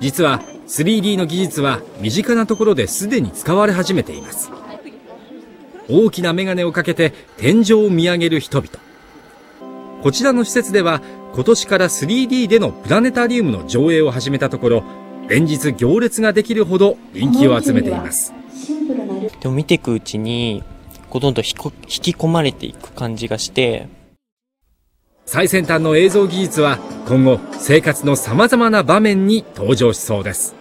実は 3D の技術は身近なところですでに使われ始めています。大きな眼鏡をかけて天井を見上げる人々。こちらの施設では今年から 3D でのプラネタリウムの上映を始めたところ連日行列ができるほど人気を集めています。でも見ていくうちにどんどん引き込まれていく感じがして。最先端の映像技術は今後生活の様々な場面に登場しそうです。